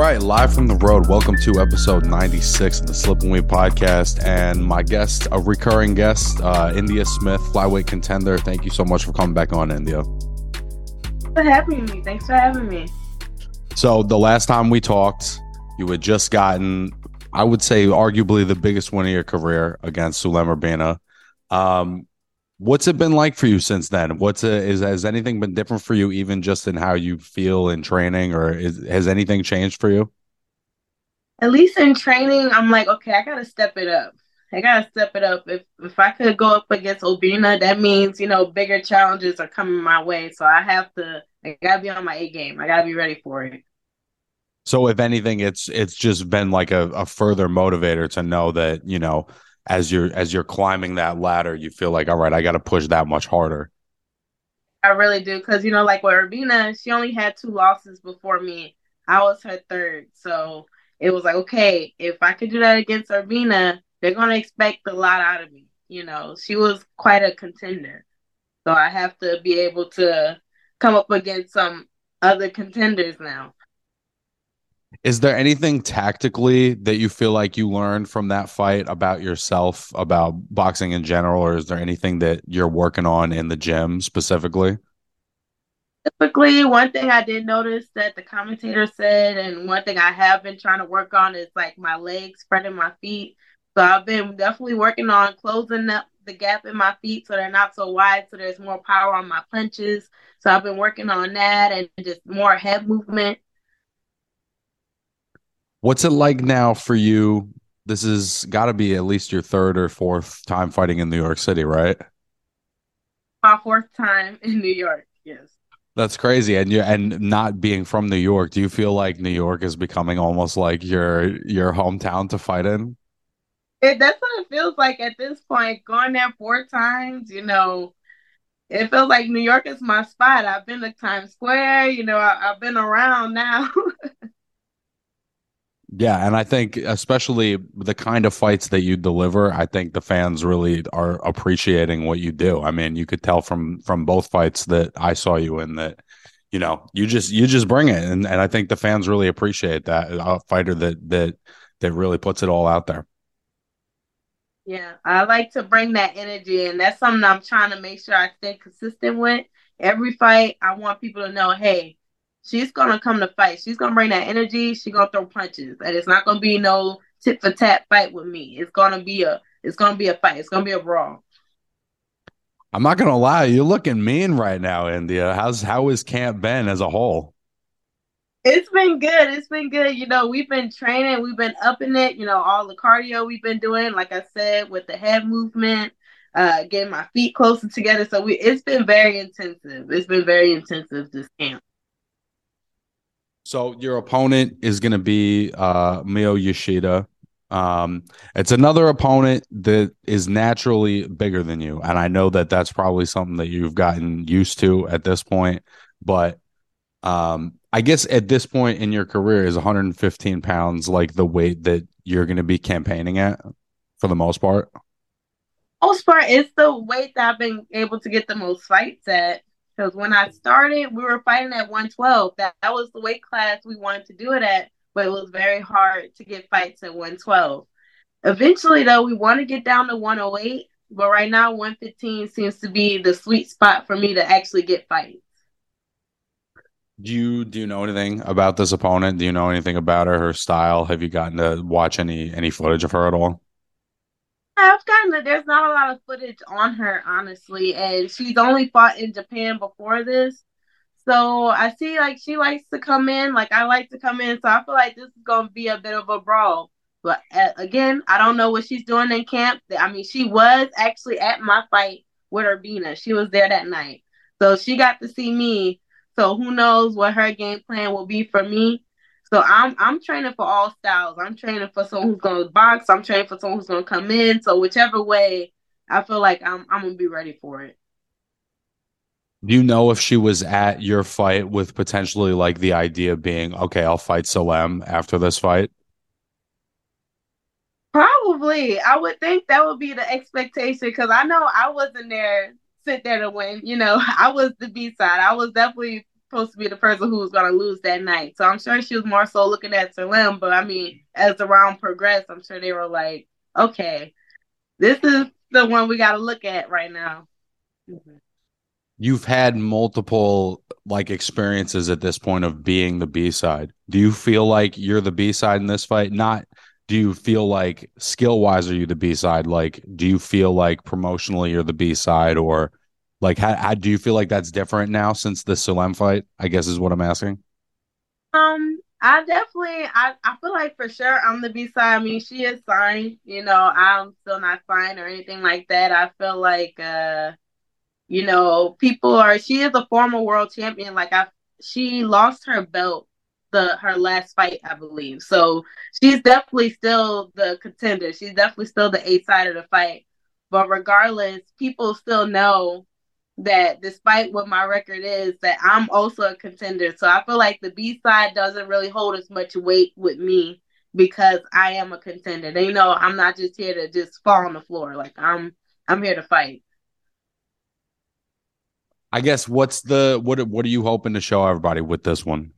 road. Welcome to episode 96 of the Slip and Weave podcast. And my guest, a recurring guest, uh, Indeya Smith, flyweight contender. Thank you so much for coming back on, Indeya. for having me. Thanks for having me. So, the last time we talked, you had just gotten, I would say, arguably the biggest win of your career against Sulem Urbina. Um, what's it been like for you since then? What's a, is has anything been different for you, even just in how you feel in training, or is, has anything changed for you? At least in training, I'm like, okay, I gotta step it up. I gotta step it up. If if I could go up against Urbina, that means you know bigger challenges are coming my way. So I have to. I gotta be on my A game. I gotta be ready for it. So, if anything, it's it's just been like a, a further motivator to know that you know as you're as you're climbing that ladder, you feel like, all right, I got to push that much harder. I really do, because you know, like with Urbina, she only had two losses before me. I was her third, so it was like, okay, if I could do that against Urbina, they're gonna expect a lot out of me. You know, she was quite a contender, so I have to be able to come up against some other contenders now. Is there anything tactically that you feel like you learned from that fight about yourself, about boxing in general, or is there anything that you're working on in the gym specifically? Typically, one thing I did notice that the commentator said, and one thing I have been trying to work on is like my legs, spreading my feet. So I've been definitely working on closing up the gap in my feet so they're not so wide, so there's more power on my punches. So I've been working on that and just more head movement What's it like now for you? This has got to be at least your third or fourth time fighting in New York City, right? My fourth time in New York. Yes. That's crazy. And you and not being from New York, do you feel like New York is becoming almost like your your hometown to fight in? It, that's what it feels like at this point. Going there four times, you know, it feels like New York is my spot. I've been to Times Square, you know, I, have been around now. Yeah, and I think especially the kind of fights that you deliver, I think the fans really are appreciating what you do. I mean, you could tell from from both fights that I saw you in that you know, you just you just bring it and and I think the fans really appreciate that a fighter that that that really puts it all out there. Yeah, I like to bring that energy and that's something I'm trying to make sure I stay consistent with. Every fight, I want people to know, hey, she's gonna come to fight. She's gonna bring that energy. She's gonna throw punches, and it's not gonna be no tit for tat fight with me. It's gonna be a it's gonna be a fight. It's gonna be a brawl. I'm not gonna lie, you're looking mean right now, Indeya. How's how is camp been as a whole? It's been good. It's been good. You know, we've been training, we've been upping it, you know, all the cardio we've been doing, like I said, with the head movement, uh, getting my feet closer together. So we it's been very intensive. It's been very intensive this camp. So your opponent is going to be uh, Miyo Yoshida. Um, it's another opponent that is naturally bigger than you, and I know that that's probably something that you've gotten used to at this point. But um, I guess at this point in your career, is 115 pounds like the weight that you're going to be campaigning at for the most part? Most part, it's the weight that I've been able to get the most fights at. Because when I started, we were fighting at 112. That, that was the weight class we wanted to do it at, but it was very hard to get fights at 112. Eventually, though, we want to get down to 108, but right now, 115 seems to be the sweet spot for me to actually get fights. Do you do you know anything about this opponent? Do you know anything about her, her style? Have you gotten to watch any any footage of her at all? I've gotten that there's not a lot of footage on her, honestly, and she's only fought in Japan before this. So I see like she likes to come in, like I like to come in. So I feel like this is gonna be a bit of a brawl. But uh, again, I don't know what she's doing in camp. I mean, she was actually at my fight with Urbina. She was there that night, so she got to see me. So who knows what her game plan will be for me? So I'm I'm training for all styles. I'm training for someone who's gonna box. I'm training for someone who's gonna come in. So whichever way, I feel like I'm I'm gonna be ready for it. Do you know if she was at your fight with potentially like the idea being, okay, I'll fight Sulem after this fight? Probably. I would think that would be the expectation because I know I wasn't there, sit there to win. You know, I was the B side. I was definitely supposed to be the person who was gonna lose that night. So I'm sure she was more so looking at Sulem. But I mean, as the round progressed, I'm sure they were like, okay, this is the one we got to look at right now. You've had multiple like experiences at this point of being the B side. Do you feel like you're the B side in this fight? Not do you feel like skill wise are you the B side? Like do you feel like promotionally you're the B side or like how, how do you feel like that's different now since the Sulem fight? I guess is what I'm asking. Um I definitely, I, I feel like for sure I'm the B side. I mean, she is signed. You know, I'm still not signed or anything like that. I feel like, uh, you know, people are. She is a former world champion. Like I, she lost her belt the her last fight, I believe. So she's definitely still the contender. She's definitely still the A side of the fight. But regardless, people still know that despite what my record is, that I'm also a contender. So I feel like the B side doesn't really hold as much weight with me because I am a contender. They know I'm not just here to just fall on the floor. Like I'm I'm here to fight. I guess what's the what what are you hoping to show everybody with this one?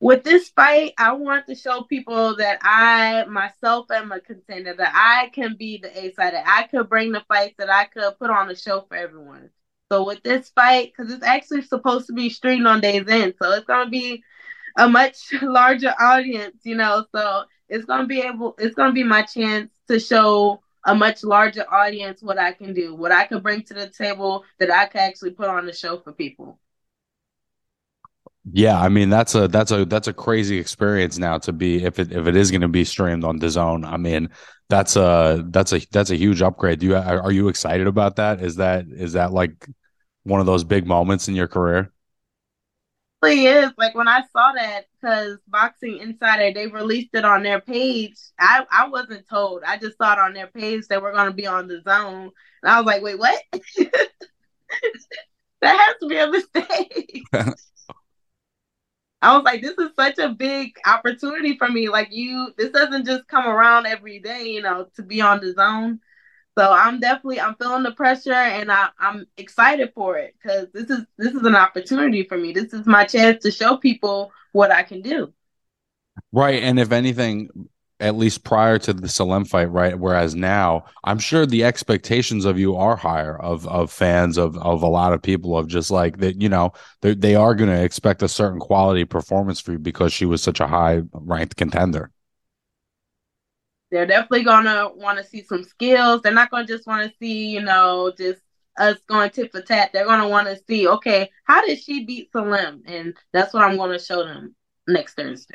With this fight, I want to show people that I myself am a contender, that I can be the A side, that I could bring the fights, that I could put on a show for everyone. So with this fight, because it's actually supposed to be streamed on DAZN, so it's gonna be a much larger audience, you know. So it's gonna be able, it's gonna be my chance to show a much larger audience what I can do, what I can bring to the table that I can actually put on the show for people. Yeah, I mean that's a that's a that's a crazy experience now to be if it if it is going to be streamed on DAZN. I mean that's a that's a that's a huge upgrade. Do you are you excited about that? Is that is that like one of those big moments in your career? It is like when I saw that because Boxing Insider they released it on their page. I I wasn't told. I just saw it on their page that we're going to be on DAZN, and I was like, wait, what? that has to be a mistake. I was like, this is such a big opportunity for me. Like you, this doesn't just come around every day, you know, to be on DAZN. So I'm definitely I'm feeling the pressure and I, I'm excited for it because this is this is an opportunity for me. This is my chance to show people what I can do. Right. And if anything, at least prior to the Sulem fight, right? Whereas now, I'm sure the expectations of you are higher of of fans of of a lot of people of just like that. You know, they they are going to expect a certain quality performance for you because she was such a high ranked contender. They're definitely gonna want to see some skills. They're not gonna just want to see, you know, just us going tit for tat. They're gonna want to see, okay, how did she beat Sulem? And that's what I'm gonna show them next Thursday.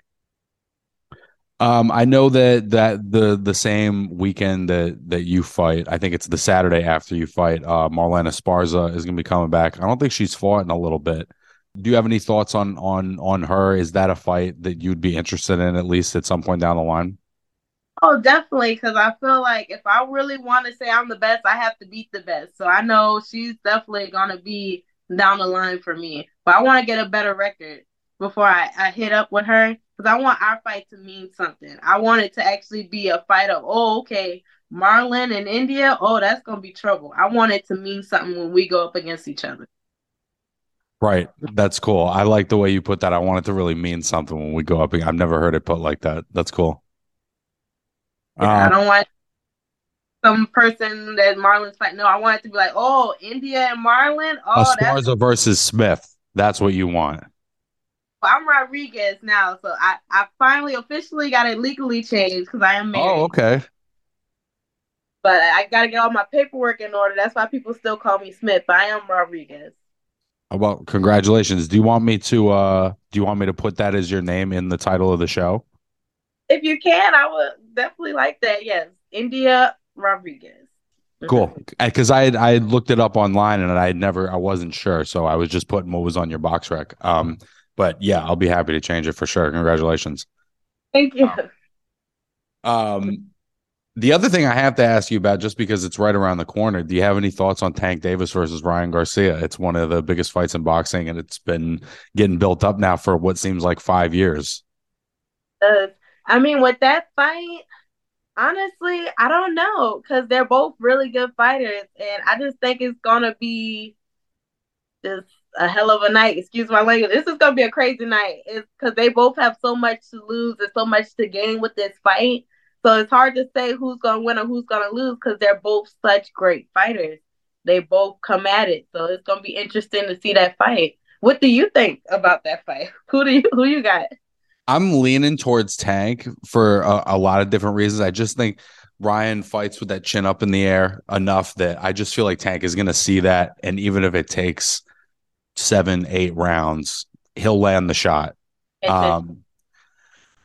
Um, I know that that the the same weekend that that you fight, I think it's the Saturday after you fight. Uh, Marlen Esparza is going to be coming back. I don't think she's fought in a little bit. Do you have any thoughts on on on her? Is that a fight that you'd be interested in at least at some point down the line? Oh, definitely. Because I feel like if I really want to say I'm the best, I have to beat the best. So I know she's definitely gonna be down the line for me. But I want to get a better record before I, I hit up with her because I want our fight to mean something. I want it to actually be a fight of, oh, okay, Marlen and Indeya, oh, that's going to be trouble. I want it to mean something when we go up against each other. Right. That's cool. I like the way you put that. I want it to really mean something when we go up. I've never heard it put like that. That's cool. Yeah, um, I don't want some person that Marlen's fight. No, I want it to be like, oh, Indeya and Marlen. Oh, Esparza versus Smith. That's what you want. I'm Rodriguez now, so I, I finally officially got it legally changed because I am married. Oh, okay. But I got to get all my paperwork in order. That's why people still call me Smith. But I am Rodriguez. Well, congratulations. Do you want me to uh do you want me to put that as your name in the title of the show? If you can, I would definitely like that. Yes. Indeya Rodriguez. Cool. Because I had, I had looked it up online and I had never I wasn't sure, so I was just putting what was on your BoxRec. Um, but yeah, I'll be happy to change it for sure. Congratulations. Thank you. Um, the other thing I have to ask you about, just because it's right around the corner, do you have any thoughts on Tank Davis versus Ryan Garcia? It's one of the biggest fights in boxing, and it's been getting built up now for what seems like five years. Uh, I mean, with that fight, honestly, I don't know because they're both really good fighters, and I just think it's gonna be just a hell of a night. Excuse my language. This is gonna be a crazy night. It's because they both have so much to lose and so much to gain with this fight. So it's hard to say who's gonna win or who's gonna lose because they're both such great fighters. They both come at it, so it's gonna be interesting to see that fight. What do you think about that fight? Who do you who you got? I'm leaning towards Tank for a, a lot of different reasons. I just think Ryan fights with that chin up in the air enough that I just feel like Tank is going to see that. And even if it takes seven, eight rounds, he'll land the shot. Um,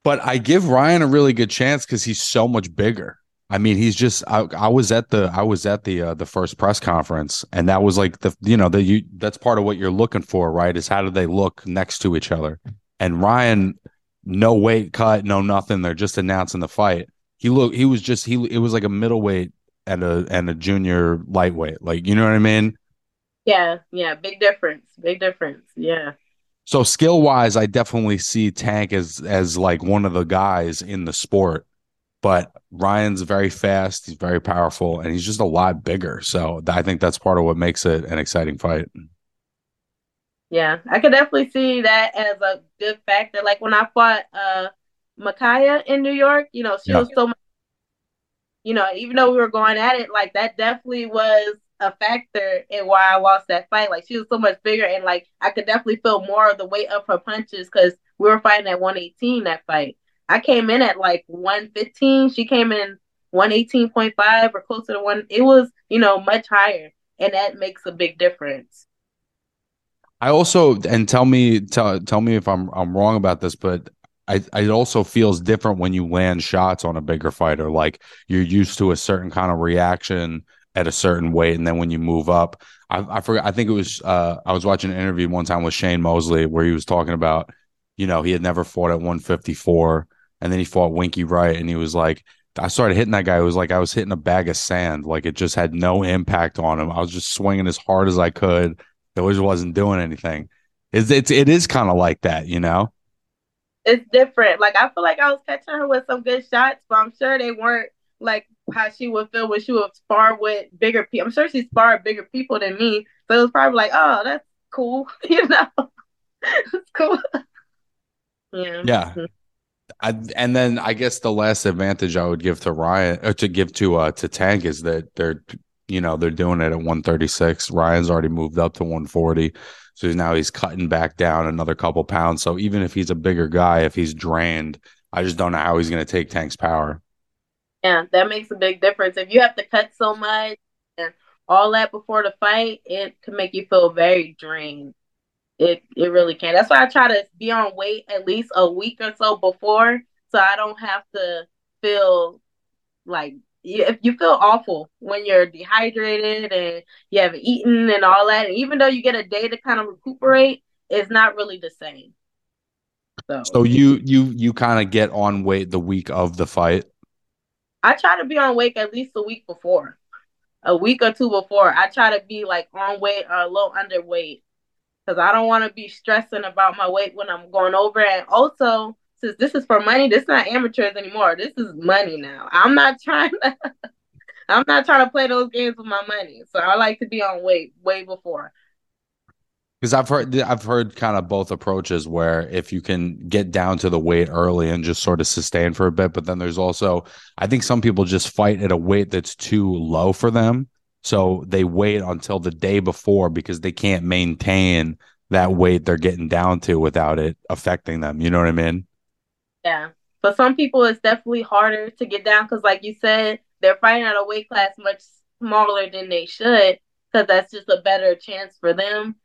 but I give Ryan a really good chance because he's so much bigger. I mean, he's just. I, I was at the. I was at the uh, the first press conference, and that was like the. You know, the you. That's part of what you're looking for, right? Is how do they look next to each other? And Ryan, no weight cut, no nothing. They're just announcing the fight he looked he was just he it was like a middleweight and a and a junior lightweight like you know what i mean yeah yeah big difference big difference yeah. So skill wise i definitely see tank as as like one of the guys in the sport but ryan's very fast he's very powerful and he's just a lot bigger. So i think that's part of what makes it an exciting fight. Yeah i could definitely see that as a good factor. Like when i fought uh Makaya in New York, you know, she yeah. was so much, you know, even though we were going at it, like that definitely was a factor in why I lost that fight. Like she was so much bigger, and like I could definitely feel more of the weight of her punches because we were fighting at 118 that fight. I came in at like 115. She came in 118.5 or closer to one. It was, you know, much higher, and that makes a big difference. I also and tell me tell tell me if I'm I'm wrong about this, but I, it also feels different when you land shots on a bigger fighter. Like you're used to a certain kind of reaction at a certain weight, and then when you move up, I, I forgot. I think it was uh, I was watching an interview one time with Shane Mosley where he was talking about, you know, he had never fought at 154, and then he fought Winky Wright, and he was like, I started hitting that guy. It was like I was hitting a bag of sand. Like it just had no impact on him. I was just swinging as hard as I could. It just wasn't doing anything. It's it's it is kind of like that, you know it's different. Like I feel like I was catching her with some good shots, but I'm sure they weren't like how she would feel when she would spar with bigger people. I'm sure she sparred bigger people than me, so it was probably like, oh, that's cool, you know, it's cool. yeah. Yeah. I, and then I guess the last advantage I would give to Ryan or to give to uh to Tank is that they're you know they're doing it at 136. Ryan's already moved up to 140. So now he's cutting back down another couple pounds. So even if he's a bigger guy, if he's drained, I just don't know how he's going to take Tank's power. Yeah, that makes a big difference. If you have to cut so much and all that before the fight, it can make you feel very drained. It it really can. That's why I try to be on weight at least a week or so before, so I don't have to feel like if you feel awful when you're dehydrated and you haven't eaten and all that, and even though you get a day to kind of recuperate, it's not really the same. So, so you you you kind of get on weight the week of the fight. I try to be on weight at least a week before, a week or two before. I try to be like on weight or a little underweight because I don't want to be stressing about my weight when I'm going over. And also, since this is for money, this is not amateurs anymore. This is money now. I'm not trying to I'm not trying to play those games with my money. So I like to be on weight way before. Because I've heard I've heard kind of both approaches where if you can get down to the weight early and just sort of sustain for a bit, but then there's also I think some people just fight at a weight that's too low for them. So they wait until the day before because they can't maintain that weight they're getting down to without it affecting them. You know what I mean? Yeah. But some people, it's definitely harder to get down because, like you said, they're fighting at a weight class much smaller than they should because that's just a better chance for them.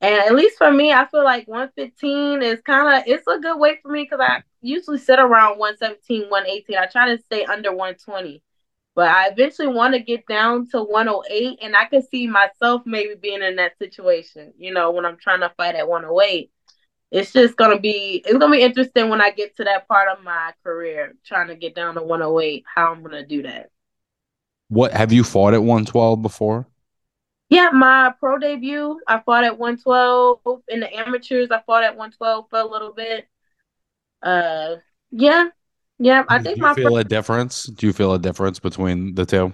And at least for me, I feel like 115 is kind of it's a good weight for me because I usually sit around 117, 118. I try to stay under 120, but I eventually want to get down to 108, and I can see myself maybe being in that situation. You know, when I'm trying to fight at 108 it's just gonna be it's gonna be interesting when I get to that part of my career, trying to get down to 108, how I'm gonna do that. What have you fought at 112 before? Yeah, my pro debut, I fought at 112. In the amateurs, I fought at 112 for a little bit. Uh, yeah, yeah. I think Do you feel a difference. Do you feel a difference between the two?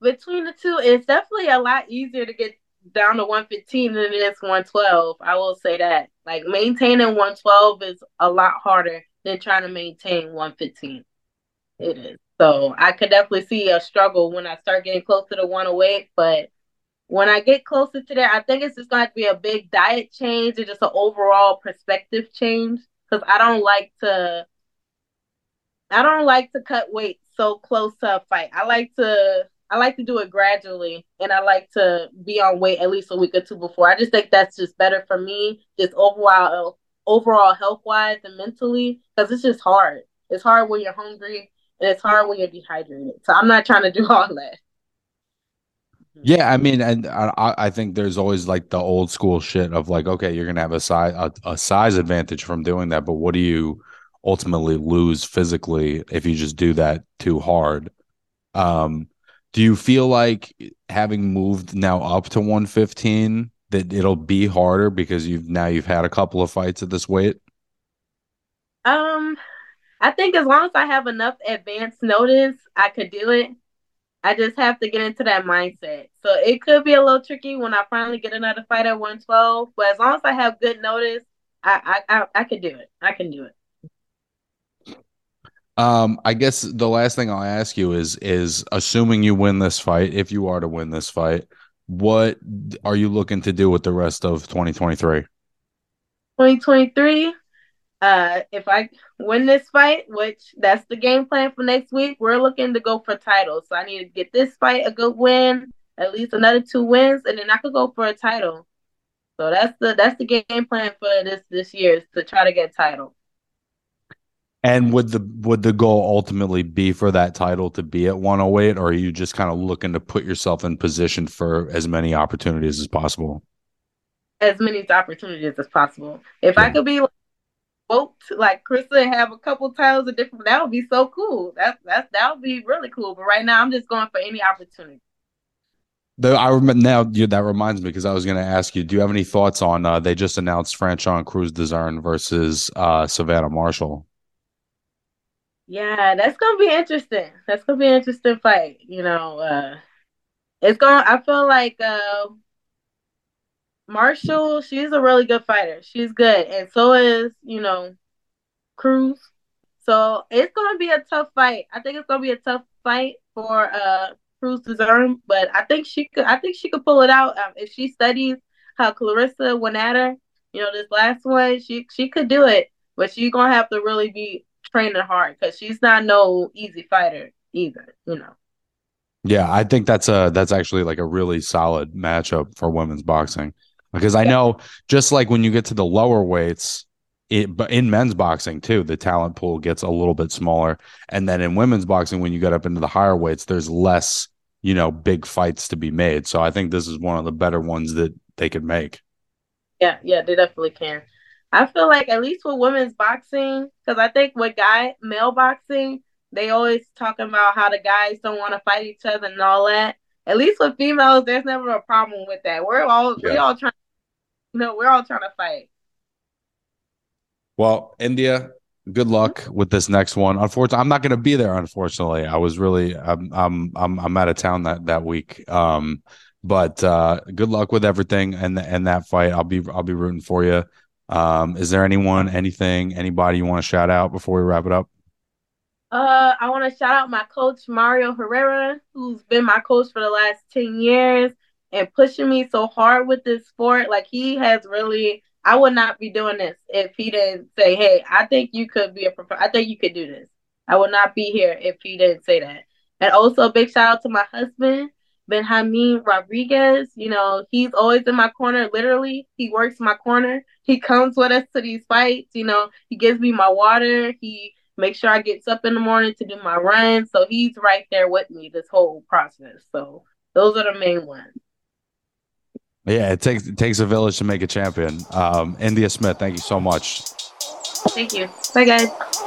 Between the two, it's definitely a lot easier to get down to 115 than it is 112. I will say that. Like maintaining 112 is a lot harder than trying to maintain 115. It is. So I could definitely see a struggle when I start getting closer to 108. But when I get closer to that, I think it's just going to be a big diet change and just an overall perspective change. Because I don't like to, I don't like to cut weight so close to a fight. I like to I like to do it gradually and I like to be on weight at least a week or two before. I just think that's just better for me, just overall overall health wise and mentally, because it's just hard. It's hard when you're hungry and it's hard when you're dehydrated. So I'm not trying to do all that. Yeah, I mean, and I, I think there's always like the old school shit of like, okay, you're gonna have a size a, a size advantage from doing that, but what do you ultimately lose physically if you just do that too hard? Um, do you feel like having moved now up to 115 that it'll be harder because you've now you've had a couple of fights at this weight? Um, I think as long as I have enough advance notice, I could do it. I just have to get into that mindset. So it could be a little tricky when I finally get another fight at 112, but as long as I have good notice, I I I, I could do it. I can do it. Um, I guess the last thing I'll ask you is is assuming you win this fight, if you are to win this fight, what are you looking to do with the rest of 2023? 2023. Uh, if I win this fight, which that's the game plan for next week, we're looking to go for titles. So I need to get this fight a good win, at least another two wins, and then I could go for a title. So that's the that's the game plan for this this year is to try to get title. And would the would the goal ultimately be for that title to be at 108, or are you just kind of looking to put yourself in position for as many opportunities as possible? As many opportunities as possible. If yeah. I could be like, like Krista and have a couple titles of different, that would be so cool. That's that's that would be really cool. But right now, I'm just going for any opportunity. Though I remember now you, that reminds me because I was going to ask you, do you have any thoughts on? Uh, they just announced Franchon Crews-Dezurn versus uh, Savannah Marshall. Yeah, that's gonna be interesting. That's gonna be an interesting fight. You know, uh it's gonna I feel like uh Marshall, she's a really good fighter. She's good. And so is, you know, Crews. So it's gonna be a tough fight. I think it's gonna be a tough fight for uh Crews-Dezurn, but I think she could I think she could pull it out. Um, if she studies how Claressa went at her, you know, this last one, she she could do it. But she's gonna have to really be training hard because she's not no easy fighter either, you know. Yeah, I think that's a that's actually like a really solid matchup for women's boxing because I yeah. know just like when you get to the lower weights, it but in men's boxing too, the talent pool gets a little bit smaller, and then in women's boxing, when you get up into the higher weights, there's less you know big fights to be made. So I think this is one of the better ones that they could make. Yeah, yeah, they definitely can. I feel like at least with women's boxing, because I think with guy male boxing, they always talking about how the guys don't want to fight each other and all that. At least with females, there's never a problem with that. We're all yeah. we all trying, know, we're all trying to fight. Well, Indeya, good luck with this next one. Unfortunately, I'm not going to be there. Unfortunately, I was really I'm I'm I'm I'm out of town that that week. Um, but uh, good luck with everything and and that fight. I'll be I'll be rooting for you. Um, is there anyone, anything, anybody you want to shout out before we wrap it up? Uh, I want to shout out my coach Mario Herrera, who's been my coach for the last ten years and pushing me so hard with this sport. Like he has really, I would not be doing this if he didn't say, "Hey, I think you could be a prof- I think you could do this." I would not be here if he didn't say that. And also, big shout out to my husband Benjamin Rodriguez, you know, he's always in my corner. Literally, he works my corner. He comes with us to these fights. You know, he gives me my water. He makes sure I gets up in the morning to do my run. So he's right there with me this whole process. So those are the main ones. Yeah, it takes it takes a village to make a champion. Um, Indeya Smith, thank you so much. Thank you. Bye, guys.